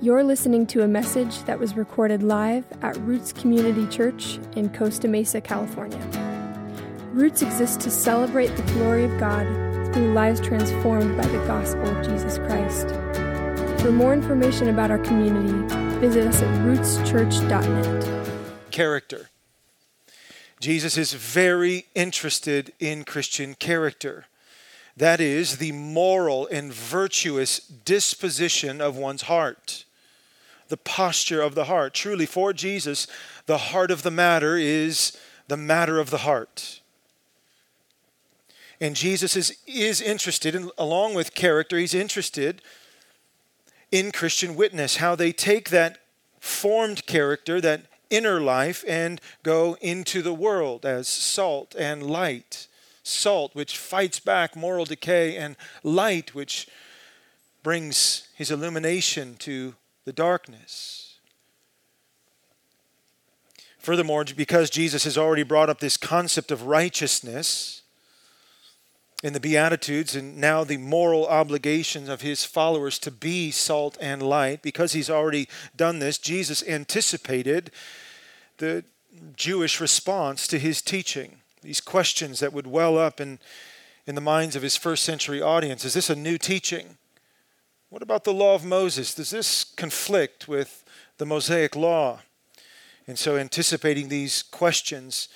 You're listening to a message that was recorded live at Roots Community Church in Costa Mesa, California. Roots exists to celebrate the glory of God through lives transformed by the gospel of Jesus Christ. For more information about our community, visit us at rootschurch.net. Character. Jesus is very interested in Christian character. That is, the moral and virtuous disposition of one's heart the posture of the heart. Truly, for Jesus, the heart of the matter is the matter of the heart. And Jesus is, is interested, in, along with character, he's interested in Christian witness, how they take that formed character, that inner life, and go into the world as salt and light. Salt, which fights back moral decay, and light, which brings his illumination to the darkness. Furthermore, because Jesus has already brought up this concept of righteousness in the Beatitudes and now the moral obligations of his followers to be salt and light, because he's already done this, Jesus anticipated the Jewish response to his teaching. These questions that would well up in, in the minds of his first century audience. Is this a new teaching? What about the law of Moses? Does this conflict with the Mosaic law? And so, anticipating these questions,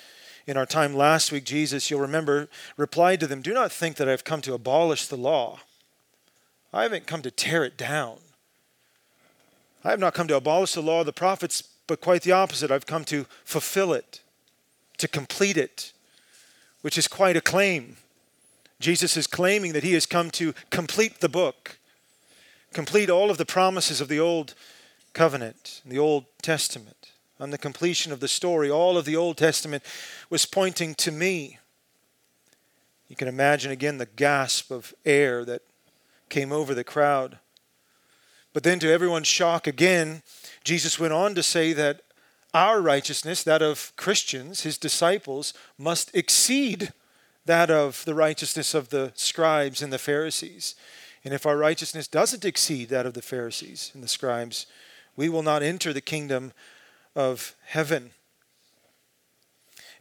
in our time last week, Jesus, you'll remember, replied to them Do not think that I've come to abolish the law. I haven't come to tear it down. I have not come to abolish the law of the prophets, but quite the opposite. I've come to fulfill it, to complete it, which is quite a claim. Jesus is claiming that he has come to complete the book complete all of the promises of the Old Covenant, the Old Testament. On the completion of the story, all of the Old Testament was pointing to me. You can imagine again the gasp of air that came over the crowd. But then, to everyone's shock again, Jesus went on to say that our righteousness, that of Christians, his disciples, must exceed that of the righteousness of the scribes and the Pharisees. And if our righteousness doesn't exceed that of the Pharisees and the scribes, we will not enter the kingdom of heaven.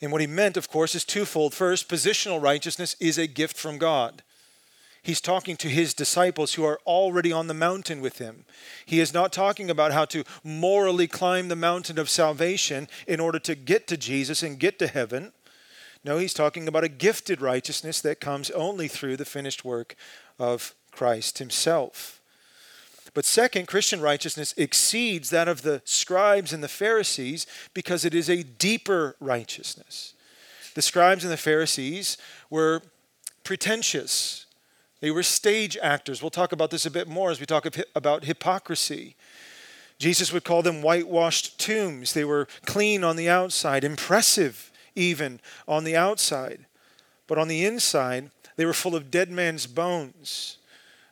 And what he meant, of course, is twofold. First, positional righteousness is a gift from God. He's talking to his disciples who are already on the mountain with him. He is not talking about how to morally climb the mountain of salvation in order to get to Jesus and get to heaven. No, he's talking about a gifted righteousness that comes only through the finished work of Christ himself. But second, Christian righteousness exceeds that of the scribes and the Pharisees because it is a deeper righteousness. The scribes and the Pharisees were pretentious, they were stage actors. We'll talk about this a bit more as we talk about hypocrisy. Jesus would call them whitewashed tombs. They were clean on the outside, impressive even on the outside. But on the inside, they were full of dead man's bones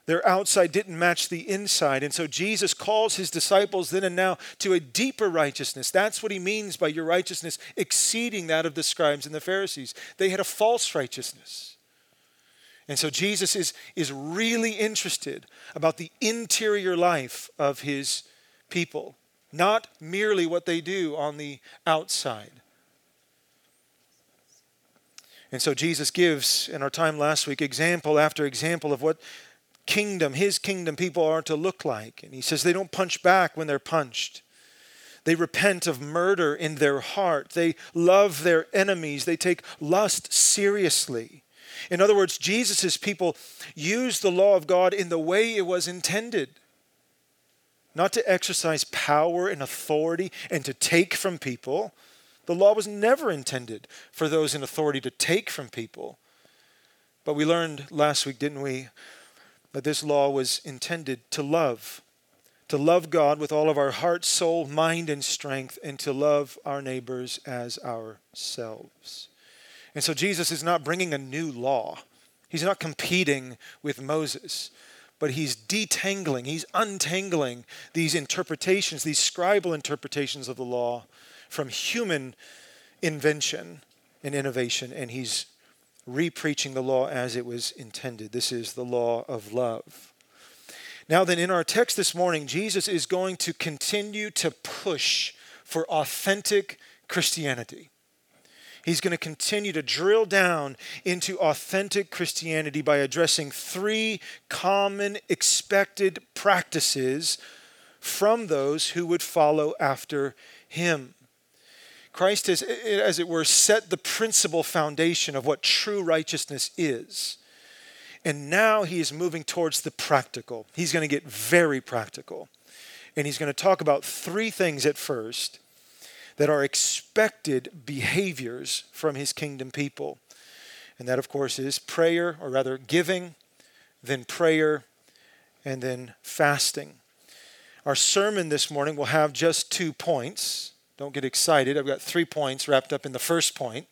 their outside didn't match the inside. And so Jesus calls his disciples then and now to a deeper righteousness. That's what he means by your righteousness exceeding that of the scribes and the Pharisees. They had a false righteousness. And so Jesus is, is really interested about the interior life of his people, not merely what they do on the outside. And so Jesus gives, in our time last week, example after example of what kingdom, his kingdom people are to look like. And he says they don't punch back when they're punched. They repent of murder in their heart. They love their enemies. They take lust seriously. In other words, Jesus' people use the law of God in the way it was intended not to exercise power and authority and to take from people. The law was never intended for those in authority to take from people. But we learned last week, didn't we, but this law was intended to love, to love God with all of our heart, soul, mind, and strength, and to love our neighbors as ourselves. And so Jesus is not bringing a new law, he's not competing with Moses. But he's detangling, he's untangling these interpretations, these scribal interpretations of the law from human invention and innovation, and he's repreaching the law as it was intended. This is the law of love. Now, then, in our text this morning, Jesus is going to continue to push for authentic Christianity. He's going to continue to drill down into authentic Christianity by addressing three common expected practices from those who would follow after him. Christ has, as it were, set the principal foundation of what true righteousness is. And now he is moving towards the practical. He's going to get very practical. And he's going to talk about three things at first that are expected behaviors from his kingdom people. And that, of course, is prayer, or rather, giving, then prayer, and then fasting. Our sermon this morning will have just two points. Don't get excited. I've got three points wrapped up in the first point.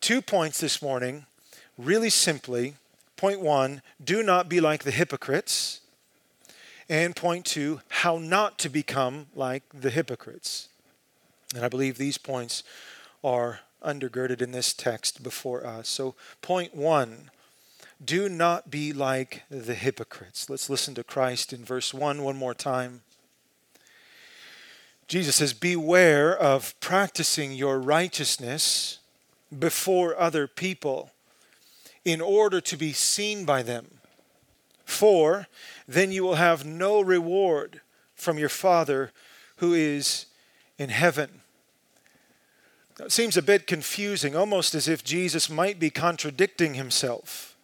Two points this morning, really simply. Point one, do not be like the hypocrites. And point two, how not to become like the hypocrites. And I believe these points are undergirded in this text before us. So, point one, do not be like the hypocrites. Let's listen to Christ in verse 1 one more time. Jesus says, Beware of practicing your righteousness before other people in order to be seen by them. For then you will have no reward from your Father who is in heaven. It seems a bit confusing, almost as if Jesus might be contradicting himself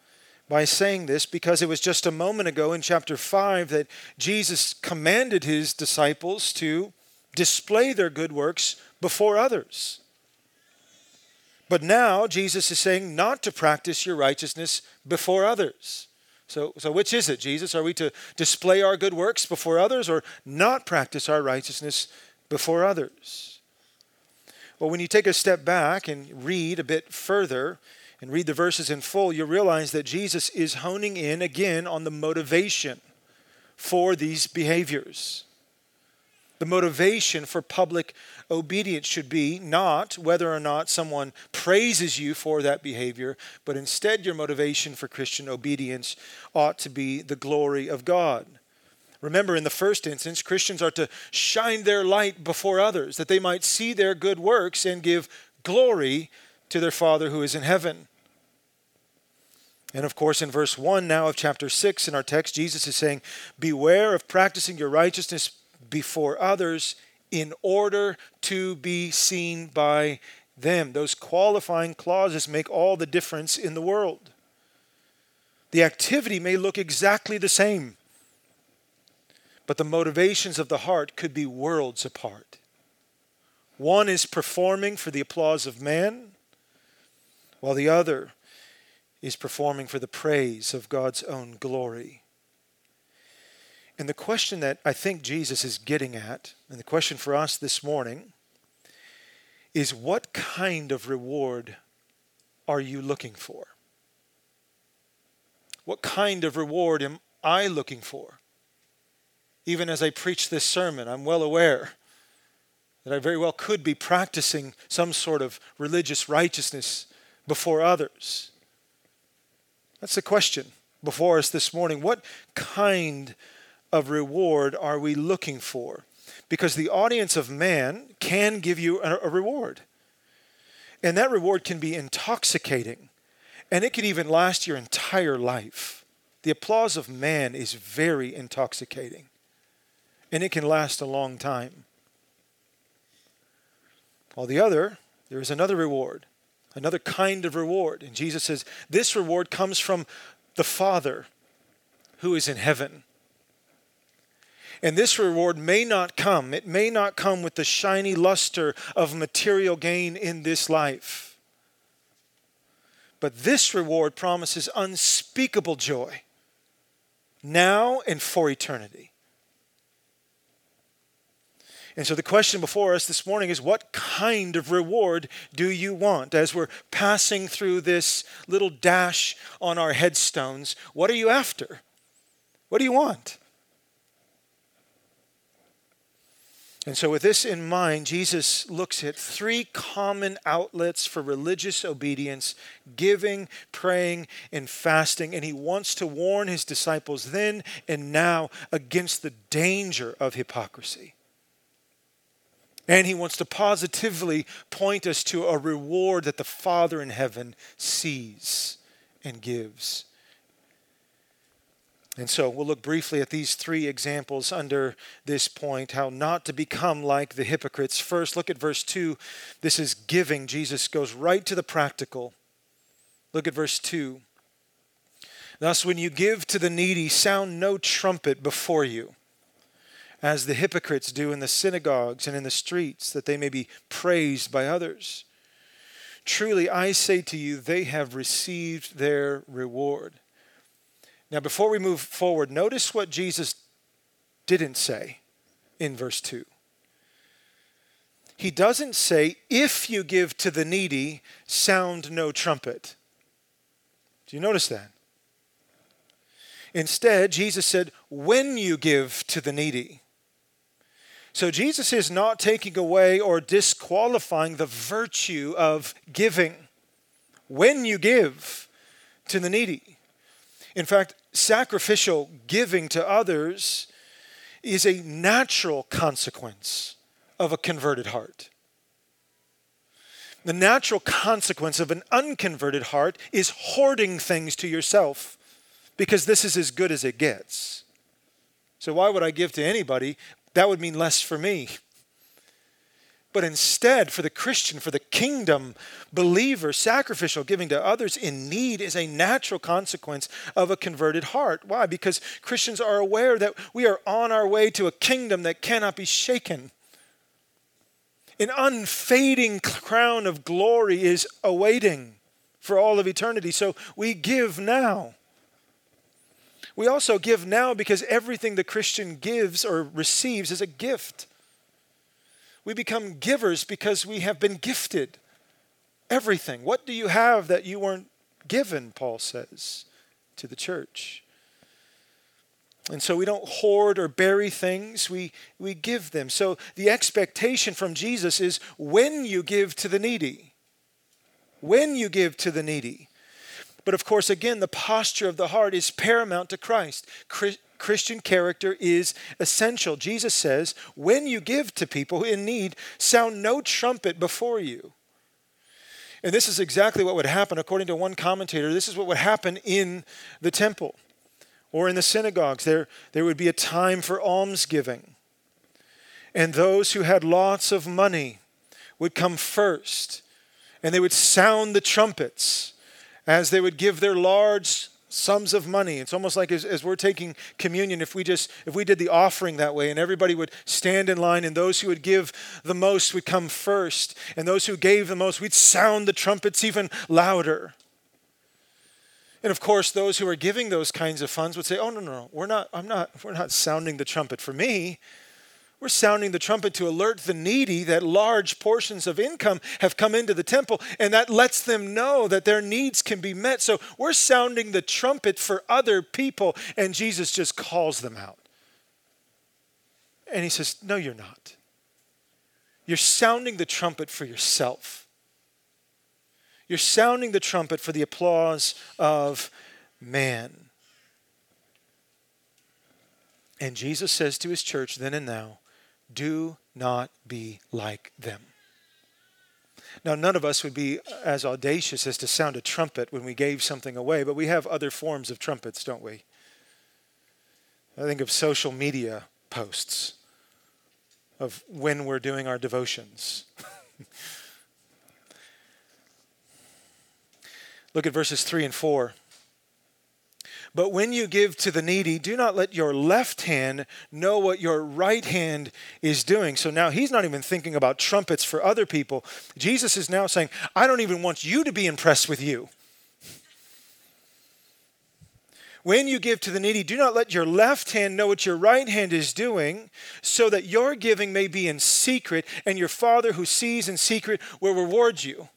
by saying this because it was just a moment ago in chapter 5 that Jesus commanded his disciples to display their good works before others. But now Jesus is saying not to practice your righteousness before others. So, so which is it, Jesus? Are we to display our good works before others or not practice our righteousness before others? Well, when you take a step back and read a bit further and read the verses in full, you realize that Jesus is honing in again on the motivation for these behaviors. The motivation for public obedience should be not whether or not someone praises you for that behavior, but instead your motivation for Christian obedience ought to be the glory of God. Remember, in the first instance, Christians are to shine their light before others, that they might see their good works and give glory to their Father who is in heaven. And of course, in verse 1 now of chapter 6 in our text, Jesus is saying, Beware of practicing your righteousness before others in order to be seen by them. Those qualifying clauses make all the difference in the world. The activity may look exactly the same, but the motivations of the heart could be worlds apart. One is performing for the applause of man, while the other is performing for the praise of God's own glory. And the question that I think Jesus is getting at, and the question for us this morning, is what kind of reward are you looking for? What kind of reward am I looking for? Even as I preach this sermon, I'm well aware that I very well could be practicing some sort of religious righteousness before others. That's the question before us this morning. What kind of reward are we looking for? Because the audience of man can give you a, reward. And that reward can be intoxicating. And it can even last your entire life. The applause of man is very intoxicating. And it can last a long time. While the other, there is another reward, another kind of reward. And Jesus says, This reward comes from the Father who is in heaven. And this reward may not come. It may not come with the shiny luster of material gain in this life. But this reward promises unspeakable joy now and for eternity. And so the question before us this morning is what kind of reward do you want? As we're passing through this little dash on our headstones, what are you after? What do you want? And so, with this in mind, Jesus looks at three common outlets for religious obedience giving, praying, and fasting. And he wants to warn his disciples then and now against the danger of hypocrisy. And he wants to positively point us to a reward that the Father in heaven sees and gives. And so we'll look briefly at these three examples under this point how not to become like the hypocrites. First, look at verse 2. This is giving. Jesus goes right to the practical. Look at verse 2. Thus, when you give to the needy, sound no trumpet before you, as the hypocrites do in the synagogues and in the streets, that they may be praised by others. Truly, I say to you, they have received their reward. Now, before we move forward, notice what Jesus didn't say in verse 2. He doesn't say, if you give to the needy, sound no trumpet. Do you notice that? Instead, Jesus said, when you give to the needy. So Jesus is not taking away or disqualifying the virtue of giving when you give to the needy. In fact, sacrificial giving to others is a natural consequence of a converted heart. The natural consequence of an unconverted heart is hoarding things to yourself because this is as good as it gets. So, why would I give to anybody? That would mean less for me. But instead, for the Christian, for the kingdom believer, sacrificial giving to others in need is a natural consequence of a converted heart. Why? Because Christians are aware that we are on our way to a kingdom that cannot be shaken. An unfading crown of glory is awaiting for all of eternity. So we give now. We also give now because everything the Christian gives or receives is a gift. We become givers because we have been gifted everything. What do you have that you weren't given, Paul says to the church? And so we don't hoard or bury things, we, we give them. So the expectation from Jesus is when you give to the needy, when you give to the needy. But of course, again, the posture of the heart is paramount to Christ. Christian character is essential. Jesus says, when you give to people in need, sound no trumpet before you. And this is exactly what would happen, according to one commentator. This is what would happen in the temple or in the synagogues. There, there would be a time for almsgiving. And those who had lots of money would come first, and they would sound the trumpets as they would give their large sums of money. It's almost like as, as, we're taking communion, if we just if we did the offering that way and everybody would stand in line and those who would give the most would come first, and those who gave the most, we'd sound the trumpets even louder. And of course, those who are giving those kinds of funds would say, "Oh no, no, no, we're not. I'm not. We're not sounding the trumpet for me. We're sounding the trumpet to alert the needy that large portions of income have come into the temple, and that lets them know that their needs can be met. So we're sounding the trumpet for other people, and Jesus just calls them out. And he says, No, you're not. You're sounding the trumpet for yourself. You're sounding the trumpet for the applause of man. And Jesus says to his church then and now, do not be like them. Now, none of us would be as audacious as to sound a trumpet when we gave something away, but we have other forms of trumpets, don't we? I think of social media posts of when we're doing our devotions. Look at verses 3 and 4. But when you give to the needy, do not let your left hand know what your right hand is doing. So now he's not even thinking about trumpets for other people. Jesus is now saying, I don't even want you to be impressed with you. When you give to the needy, do not let your left hand know what your right hand is doing, so that your giving may be in secret, and your Father who sees in secret will reward you.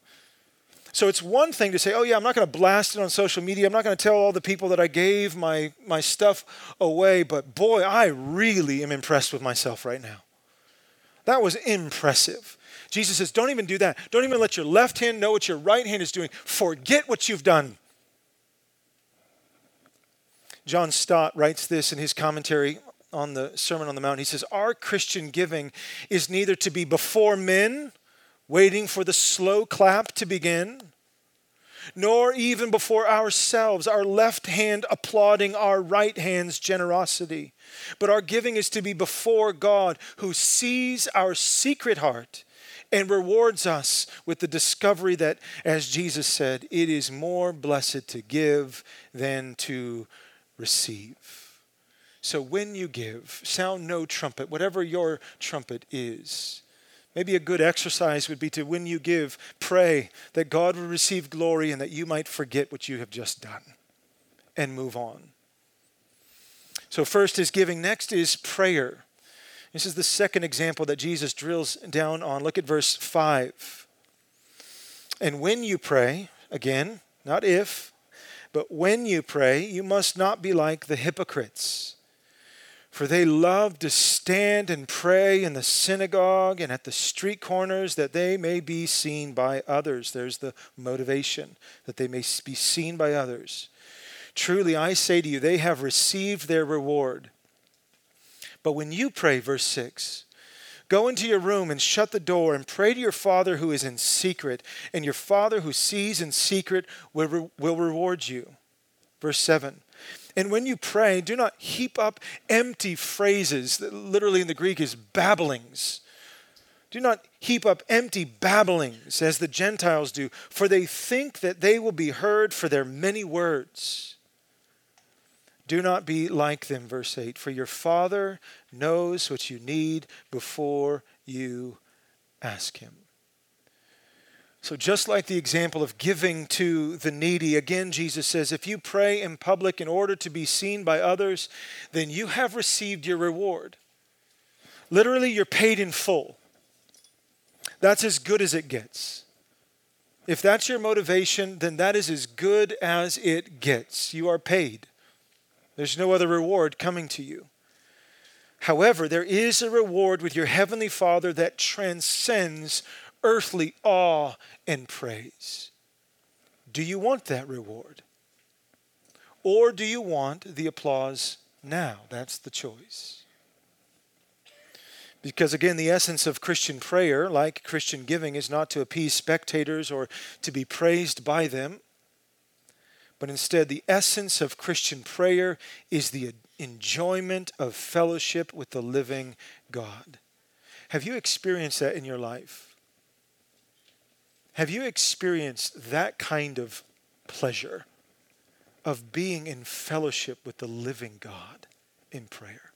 So it's one thing to say, oh, yeah, I'm not going to blast it on social media. I'm not going to tell all the people that I gave my, my stuff away. But boy, I really am impressed with myself right now. That was impressive. Jesus says, Don't even do that. Don't even let your left hand know what your right hand is doing. Forget what you've done. John Stott writes this in his commentary on the Sermon on the Mount. He says, Our Christian giving is neither to be before men, waiting for the slow clap to begin, nor even before ourselves, our left hand applauding our right hand's generosity. But our giving is to be before God, who sees our secret heart and rewards us with the discovery that, as Jesus said, it is more blessed to give than to receive. So when you give, sound no trumpet, whatever your trumpet is. Maybe a good exercise would be to, when you give, pray that God will receive glory and that you might forget what you have just done and move on. So, first is giving, next is prayer. This is the second example that Jesus drills down on. Look at verse 5. And when you pray, again, not if, but when you pray, you must not be like the hypocrites. For they love to stand and pray in the synagogue and at the street corners that they may be seen by others. There's the motivation, that they may be seen by others. Truly, I say to you, they have received their reward. But when you pray, verse 6, Go into your room and shut the door and pray to your Father who is in secret, and your Father who sees in secret will, re- will reward you. Verse 7. And when you pray, do not heap up empty phrases, that literally in the Greek is babblings. Do not heap up empty babblings as the Gentiles do, for they think that they will be heard for their many words. Do not be like them, verse 8, for your Father knows what you need before you ask Him. So, just like the example of giving to the needy, again, Jesus says, if you pray in public in order to be seen by others, then you have received your reward. Literally, you're paid in full. That's as good as it gets. If that's your motivation, then that is as good as it gets. You are paid. There's no other reward coming to you. However, there is a reward with your Heavenly Father that transcends earthly awe and praise. Do you want that reward? Or do you want the applause now? That's the choice. Because again, the essence of Christian prayer, like Christian giving, is not to appease spectators or to be praised by them but instead, the essence of Christian prayer is the enjoyment of fellowship with the living God. Have you experienced that in your life? Have you experienced that kind of pleasure of being in fellowship with the living God in prayer?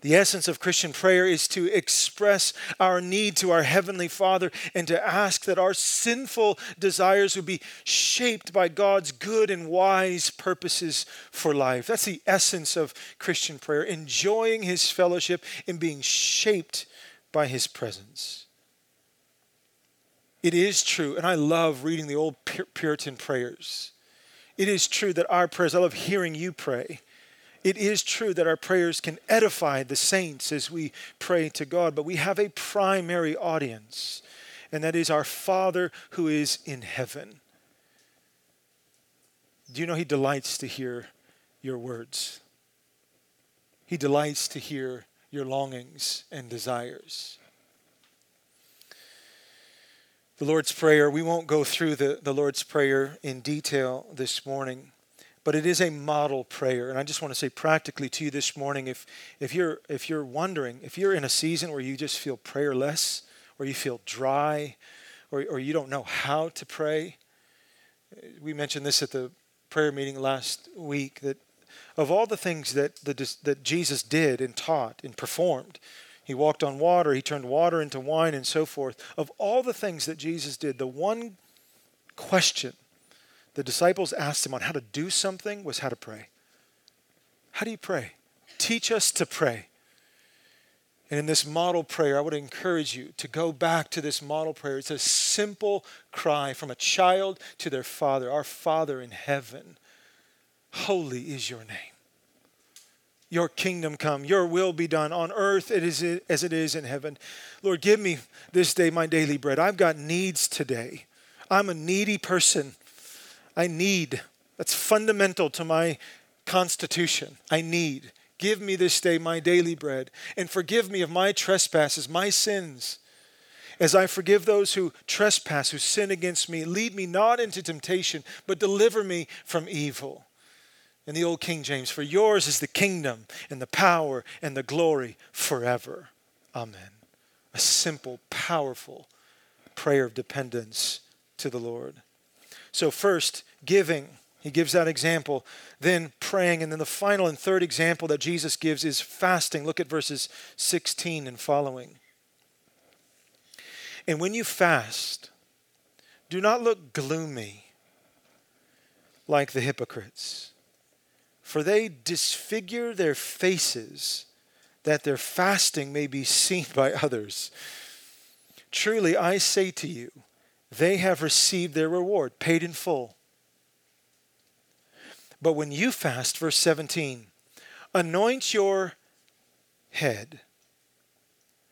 The essence of Christian prayer is to express our need to our Heavenly Father and to ask that our sinful desires would be shaped by God's good and wise purposes for life. That's the essence of Christian prayer, enjoying His fellowship and being shaped by His presence. It is true, and I love reading the old Puritan prayers. It is true that our prayers, I love hearing you pray it is true that our prayers can edify the saints as we pray to God, but we have a primary audience, and that is our Father who is in heaven. Do you know He delights to hear your words? He delights to hear your longings and desires. The Lord's Prayer, we won't go through the, the Lord's Prayer in detail this morning but it is a model prayer. And I just want to say practically to you this morning if, if, you're, if you're wondering, if you're in a season where you just feel prayerless, or you feel dry, or, or you don't know how to pray, we mentioned this at the prayer meeting last week that of all the things that, the, that Jesus did and taught and performed, he walked on water, he turned water into wine, and so forth. Of all the things that Jesus did, the one question the disciples asked him on how to do something was how to pray. How do you pray? Teach us to pray. And in this model prayer, I would encourage you to go back to this model prayer. It's a simple cry from a child to their father Our Father in heaven, holy is your name. Your kingdom come, your will be done on earth as it is in heaven. Lord, give me this day my daily bread. I've got needs today. I'm a needy person. I need. That's fundamental to my constitution. I need. Give me this day my daily bread and forgive me of my trespasses, my sins. As I forgive those who trespass, who sin against me, lead me not into temptation, but deliver me from evil in the old King James, for yours is the kingdom and the power and the glory forever. Amen. A simple, powerful prayer of dependence to the Lord. So, first, giving. He gives that example. Then praying. And then the final and third example that Jesus gives is fasting. Look at verses 16 and following. And when you fast, do not look gloomy like the hypocrites for they disfigure their faces that their fasting may be seen by others. Truly, I say to you, they have received their reward, paid in full. But when you fast, verse 17, anoint your head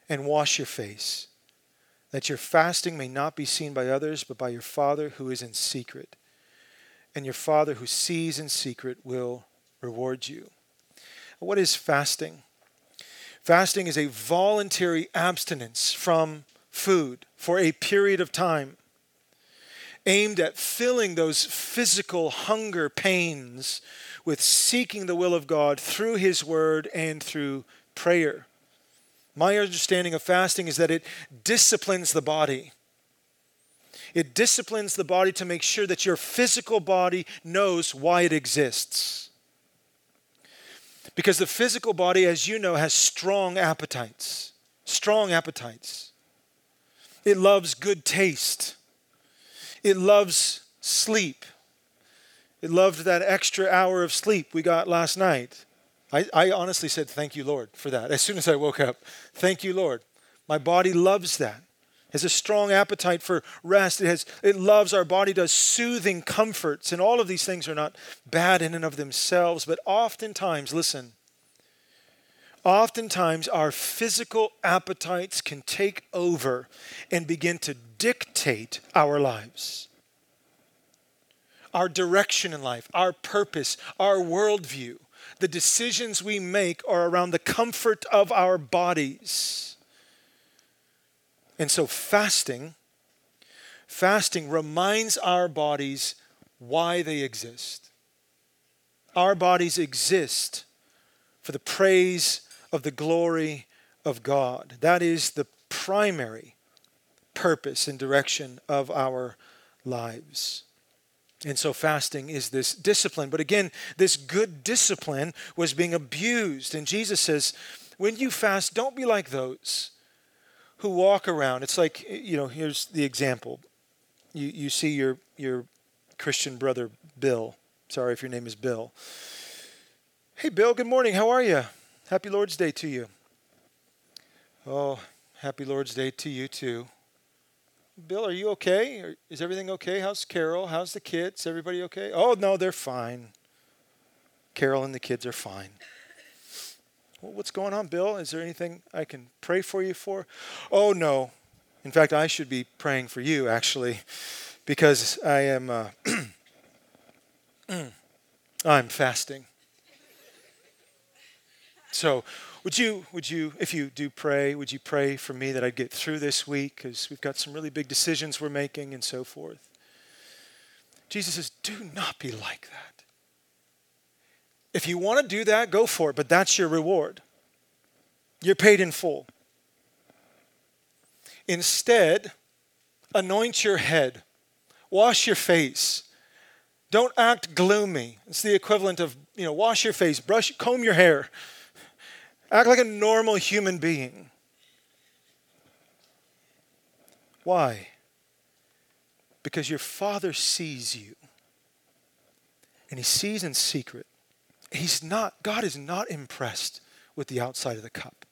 and wash your face, that your fasting may not be seen by others, but by your Father who is in secret. And your Father who sees in secret will reward you. What is fasting? Fasting is a voluntary abstinence from food for a period of time aimed at filling those physical hunger pains with seeking the will of God through His Word and through prayer. My understanding of fasting is that it disciplines the body. It disciplines the body to make sure that your physical body knows why it exists. Because the physical body, as you know, has strong appetites. Strong appetites. It loves good taste. It loves sleep. It loved that extra hour of sleep we got last night. I, I honestly said, Thank you, Lord, for that. As soon as I woke up, thank you, Lord. My body loves that has a strong appetite for rest. It, has, it loves our body, does soothing comforts. And all of these things are not bad in and of themselves, but oftentimes, listen, oftentimes our physical appetites can take over and begin to dictate our lives. Our direction in life, our purpose, our worldview, the decisions we make are around the comfort of our bodies and so fasting, fasting reminds our bodies why they exist. Our bodies exist for the praise of the glory of God. That is the primary purpose and direction of our lives. And so fasting is this discipline. But again, this good discipline was being abused. And Jesus says, when you fast, don't be like those who walk around. It's like, you know, here's the example. You, you see your, your Christian brother, Bill. Sorry if your name is Bill. Hey, Bill, good morning. How are you? Happy Lord's Day to you. Oh, happy Lord's Day to you, too. Bill, are you okay? Is everything okay? How's Carol? How's the kids? Everybody okay? Oh, no, they're fine. Carol and the kids are fine. What's going on, Bill? Is there anything I can pray for you for? Oh, no. In fact, I should be praying for you, actually, because I am. Uh, I'm fasting. So, would you, would you, if you do pray, would you pray for me that I'd get through this week because we've got some really big decisions we're making and so forth? Jesus says, do not be like that. If you want to do that, go for it, but that's your reward. You're paid in full. Instead, anoint your head, wash your face. Don't act gloomy. It's the equivalent of, you know, wash your face, brush, comb your hair. Act like a normal human being. Why? Because your Father sees you. And He sees in secret he's not, God is not impressed with the outside of the cup.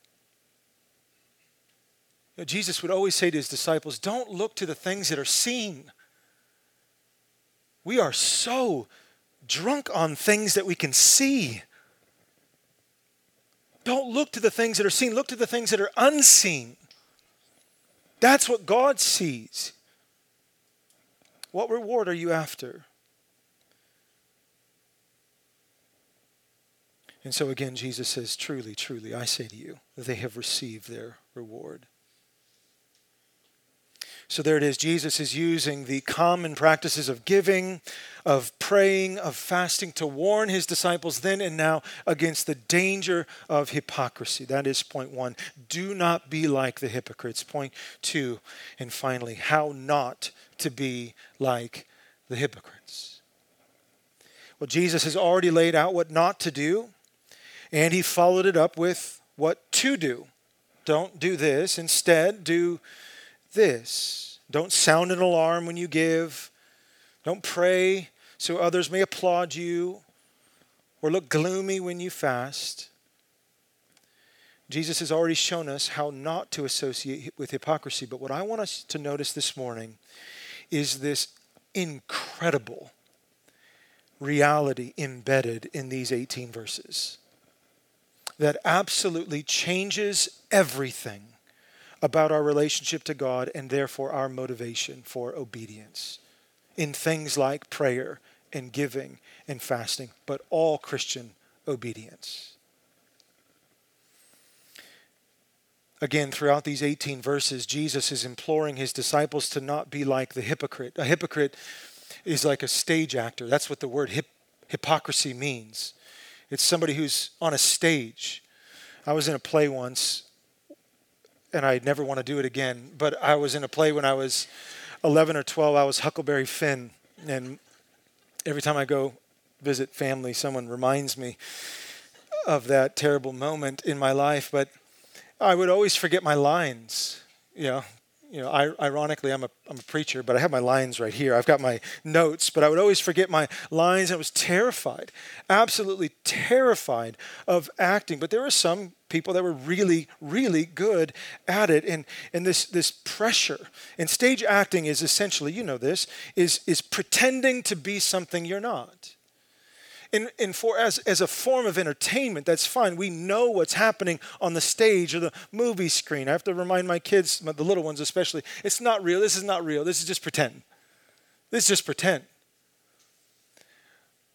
You know, Jesus would always say to his disciples, Don't look to the things that are seen. We are so drunk on things that we can see. Don't look to the things that are seen, look to the things that are unseen. That's what God sees. What reward are you after? And so again, Jesus says, Truly, truly, I say to you, they have received their reward. So there it is. Jesus is using the common practices of giving, of praying, of fasting to warn his disciples then and now against the danger of hypocrisy. That is point one. Do not be like the hypocrites. Point two. And finally, how not to be like the hypocrites. Well, Jesus has already laid out what not to do, and he followed it up with what to do. Don't do this. Instead, do this. Don't sound an alarm when you give. Don't pray so others may applaud you or look gloomy when you fast. Jesus has already shown us how not to associate with hypocrisy, but what I want us to notice this morning is this incredible reality embedded in these 18 verses that absolutely changes everything about our relationship to God and therefore our motivation for obedience in things like prayer and giving and fasting, but all Christian obedience. Again, throughout these 18 verses, Jesus is imploring his disciples to not be like the hypocrite. A hypocrite is like a stage actor. That's what the word hip, hypocrisy means. It's somebody who's on a stage. I was in a play once and I never want to do it again. But I was in a play when I was 11 or 12. I was Huckleberry Finn, and every time I go visit family, someone reminds me of that terrible moment in my life. But I would always forget my lines. You know, you know, I, ironically, I'm a, I'm a preacher, but I have my lines right here. I've got my notes, but I would always forget my lines. I was terrified, absolutely terrified of acting. But there were some people that were really, really good at it. And, and this, this pressure, and stage acting is essentially, you know this, is, is pretending to be something you're not. And, and for as, as a form of entertainment, that's fine. We know what's happening on the stage or the movie screen. I have to remind my kids, the little ones especially, it's not real. This is not real. This is just pretend. This is just pretend.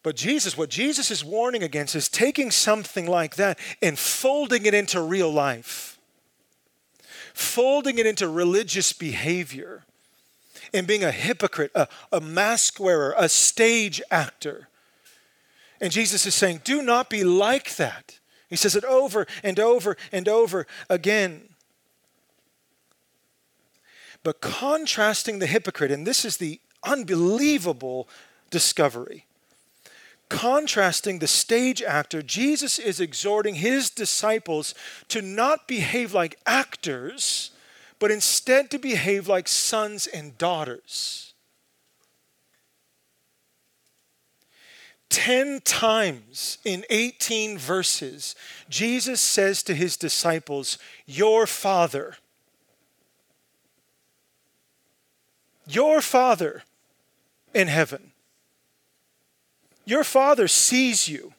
But Jesus, what Jesus is warning against is taking something like that and folding it into real life, folding it into religious behavior, and being a hypocrite, a, a mask wearer, a stage actor. And Jesus is saying, do not be like that. He says it over and over and over again. But contrasting the hypocrite, and this is the unbelievable discovery. Contrasting the stage actor, Jesus is exhorting his disciples to not behave like actors, but instead to behave like sons and daughters. 10 times in 18 verses, Jesus says to his disciples, Your Father, your Father in heaven, your Father sees you.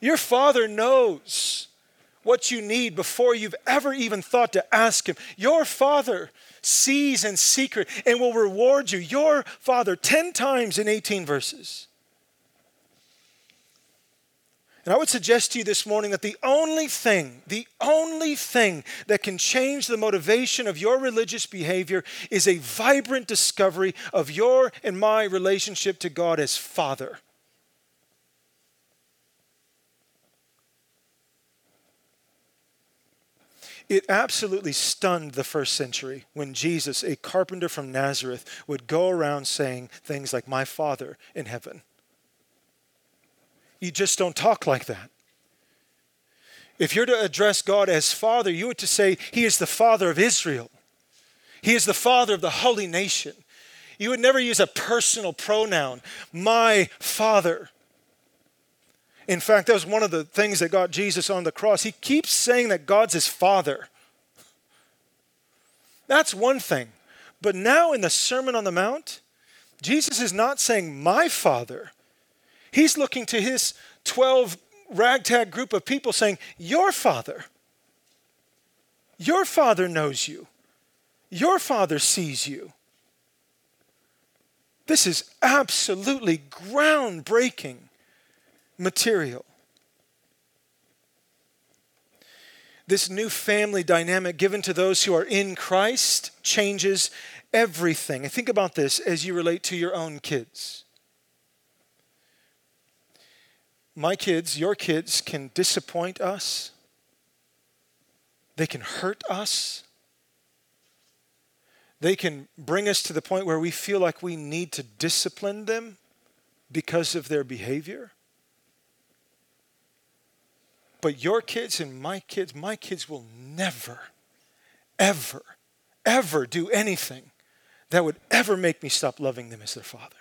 Your Father knows what you need before you've ever even thought to ask Him. Your Father sees in secret and will reward you. Your Father, 10 times in 18 verses. And I would suggest to you this morning that the only thing, the only thing that can change the motivation of your religious behavior is a vibrant discovery of your and my relationship to God as Father. It absolutely stunned the first century when Jesus, a carpenter from Nazareth, would go around saying things like, My Father in heaven. You just don't talk like that. If you're to address God as Father, you are to say, He is the Father of Israel. He is the Father of the holy nation. You would never use a personal pronoun, my Father. In fact, that was one of the things that got Jesus on the cross. He keeps saying that God's his Father. That's one thing. But now in the Sermon on the Mount, Jesus is not saying, my Father. He's looking to his 12 ragtag group of people saying, Your father, your father knows you, your father sees you. This is absolutely groundbreaking material. This new family dynamic given to those who are in Christ changes everything. And think about this as you relate to your own kids. My kids, your kids, can disappoint us, they can hurt us. They can bring us to the point where we feel like we need to discipline them because of their behavior. But your kids and my kids, my kids will never, ever, ever do anything that would ever make me stop loving them as their father.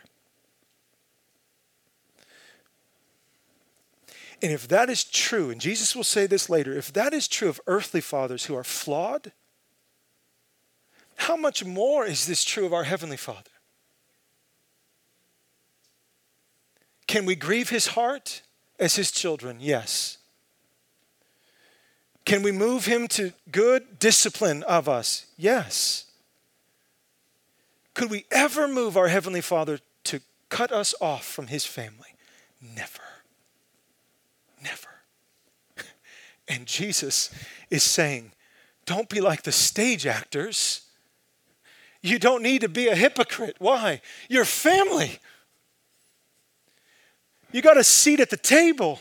And if that is true, and Jesus will say this later, if that is true of earthly fathers who are flawed, how much more is this true of our Heavenly Father? Can we grieve His heart as His children? Yes. Can we move Him to good discipline of us? Yes. Could we ever move our Heavenly Father to cut us off from His family? Never. Never. And Jesus is saying, don't be like the stage actors you don't need to be a hypocrite. Why? Your family. You got a seat at the table.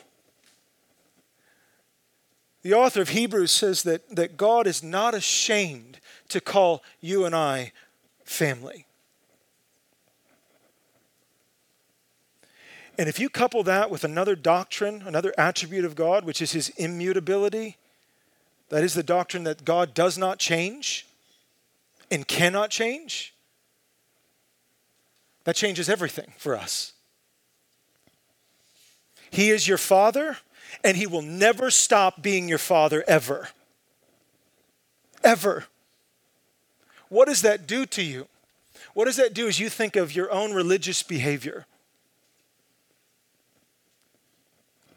The author of Hebrews says that, that God is not ashamed to call you and I family. And if you couple that with another doctrine, another attribute of God, which is his immutability, that is the doctrine that God does not change, and cannot change, that changes everything for us. He is your father, and he will never stop being your father ever. Ever. What does that do to you? What does that do as you think of your own religious behavior?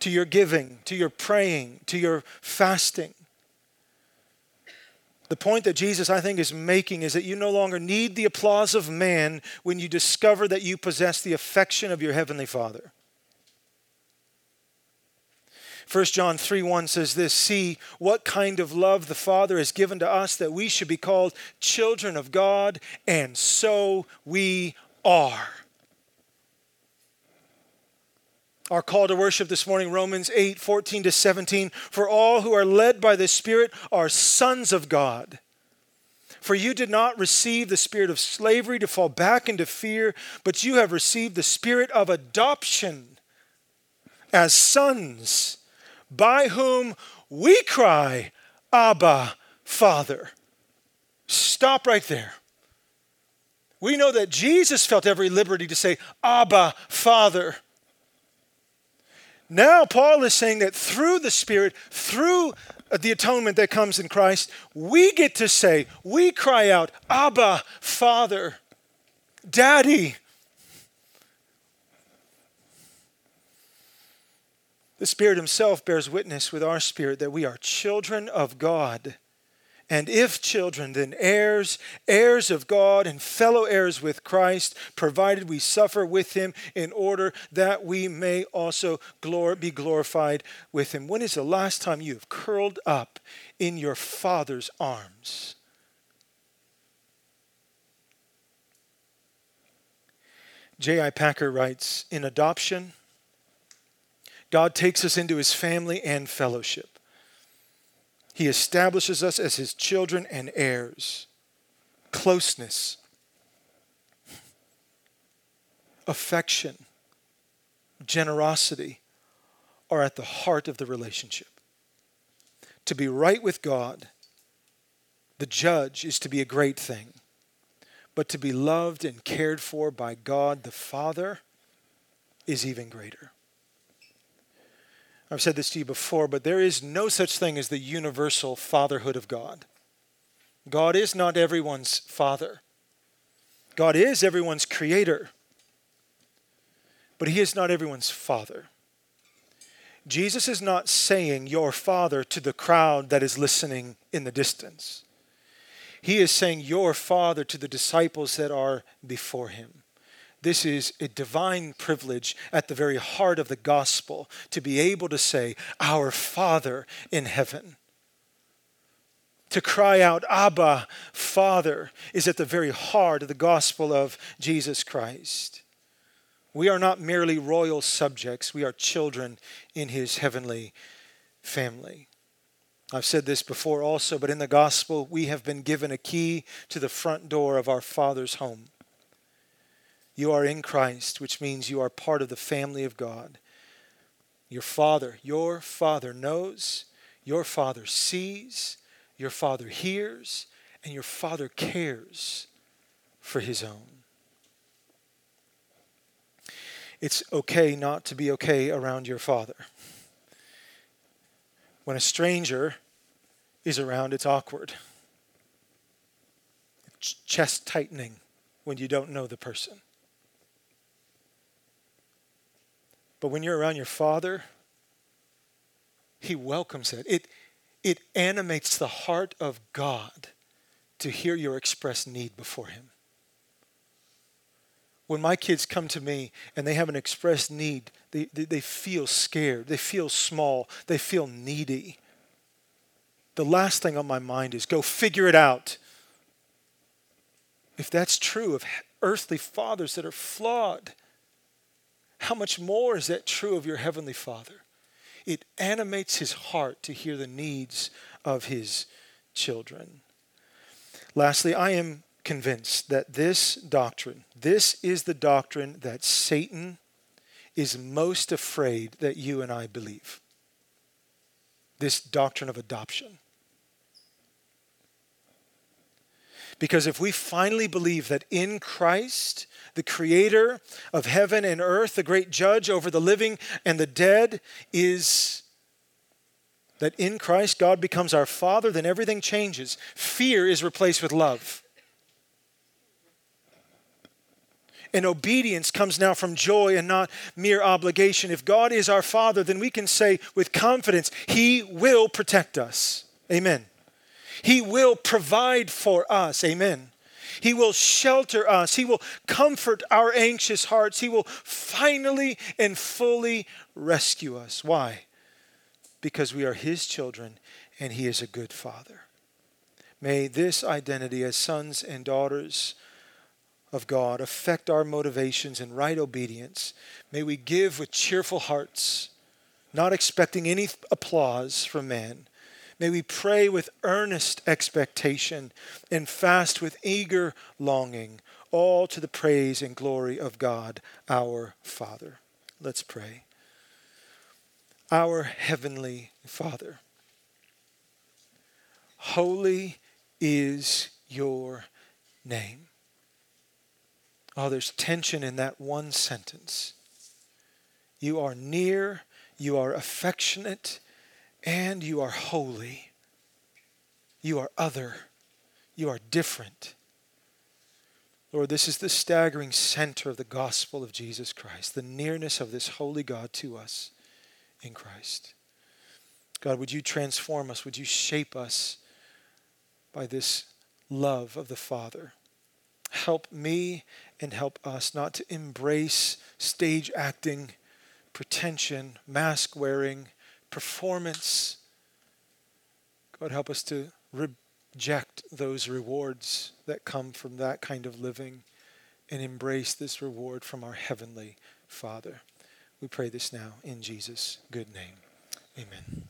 To your giving, to your praying, to your fasting? The point that Jesus, I think, is making is that you no longer need the applause of man when you discover that you possess the affection of your Heavenly Father. 1 John 3 1 says this See what kind of love the Father has given to us that we should be called children of God, and so we are. Our call to worship this morning, Romans 8, 14 to 17. For all who are led by the Spirit are sons of God. For you did not receive the spirit of slavery to fall back into fear, but you have received the spirit of adoption as sons, by whom we cry, Abba, Father. Stop right there. We know that Jesus felt every liberty to say, Abba, Father. Now, Paul is saying that through the Spirit, through uh, the atonement that comes in Christ, we get to say, we cry out, Abba, Father, Daddy. The Spirit Himself bears witness with our spirit that we are children of God. And if children, then heirs, heirs of God, and fellow heirs with Christ, provided we suffer with him in order that we may also glor- be glorified with him. When is the last time you have curled up in your Father's arms? J.I. Packer writes In adoption, God takes us into his family and fellowship. He establishes us as his children and heirs. Closeness, affection, generosity are at the heart of the relationship. To be right with God, the judge, is to be a great thing. But to be loved and cared for by God the Father is even greater. I've said this to you before, but there is no such thing as the universal fatherhood of God. God is not everyone's father. God is everyone's creator, but He is not everyone's father. Jesus is not saying your father to the crowd that is listening in the distance. He is saying your father to the disciples that are before him. This is a divine privilege at the very heart of the gospel to be able to say, Our Father in heaven. To cry out, Abba, Father, is at the very heart of the gospel of Jesus Christ. We are not merely royal subjects, we are children in his heavenly family. I've said this before also, but in the gospel, we have been given a key to the front door of our Father's home. You are in Christ, which means you are part of the family of God. Your Father, your Father knows, your Father sees, your Father hears, and your Father cares for His own. it's okay not to be okay around your father. When a stranger is around, it's awkward. It's chest tightening when you don't know the person. But when you're around your father, he welcomes it. It, it animates the heart of God to hear your expressed need before him when my kids come to me and they have an expressed need, they, they, they, feel scared, they feel small, they feel needy. The last thing on my mind is go figure it out. If that's true of earthly fathers that are flawed, how much more is that true of your heavenly Father? It animates his heart to hear the needs of his children. Lastly, I am convinced that this doctrine, this is the doctrine that Satan is most afraid that you and I believe. This doctrine of adoption. Because if we finally believe that in Christ, the creator of heaven and earth, the great judge over the living and the dead, is that in Christ God becomes our Father, then everything changes. Fear is replaced with love. and obedience comes now from joy and not mere obligation. If God is our Father, then we can say with confidence, He will protect us. Amen. He will provide for us. Amen. He will shelter us. He will comfort our anxious hearts. He will finally and fully rescue us. Why? Because we are His children and He is a good Father. May this identity as sons and daughters of God affect our motivations and right obedience. May we give with cheerful hearts, not expecting any applause from man. May we pray with earnest expectation and fast with eager longing, all to the praise and glory of God our Father. Let's pray. Our Heavenly Father, holy is your name. Oh, there's tension in that one sentence. You are near, you are affectionate, and you are holy. You are other, you are different. Lord, this is the staggering center of the gospel of Jesus Christ, the nearness of this holy God to us in Christ. God, would you transform us? Would you shape us by this love of the Father? Help me and help us not to embrace stage acting, pretension, mask wearing, performance. God, help us to reject those rewards that come from that kind of living and embrace this reward from our Heavenly Father. We pray this now in Jesus' good name. Amen.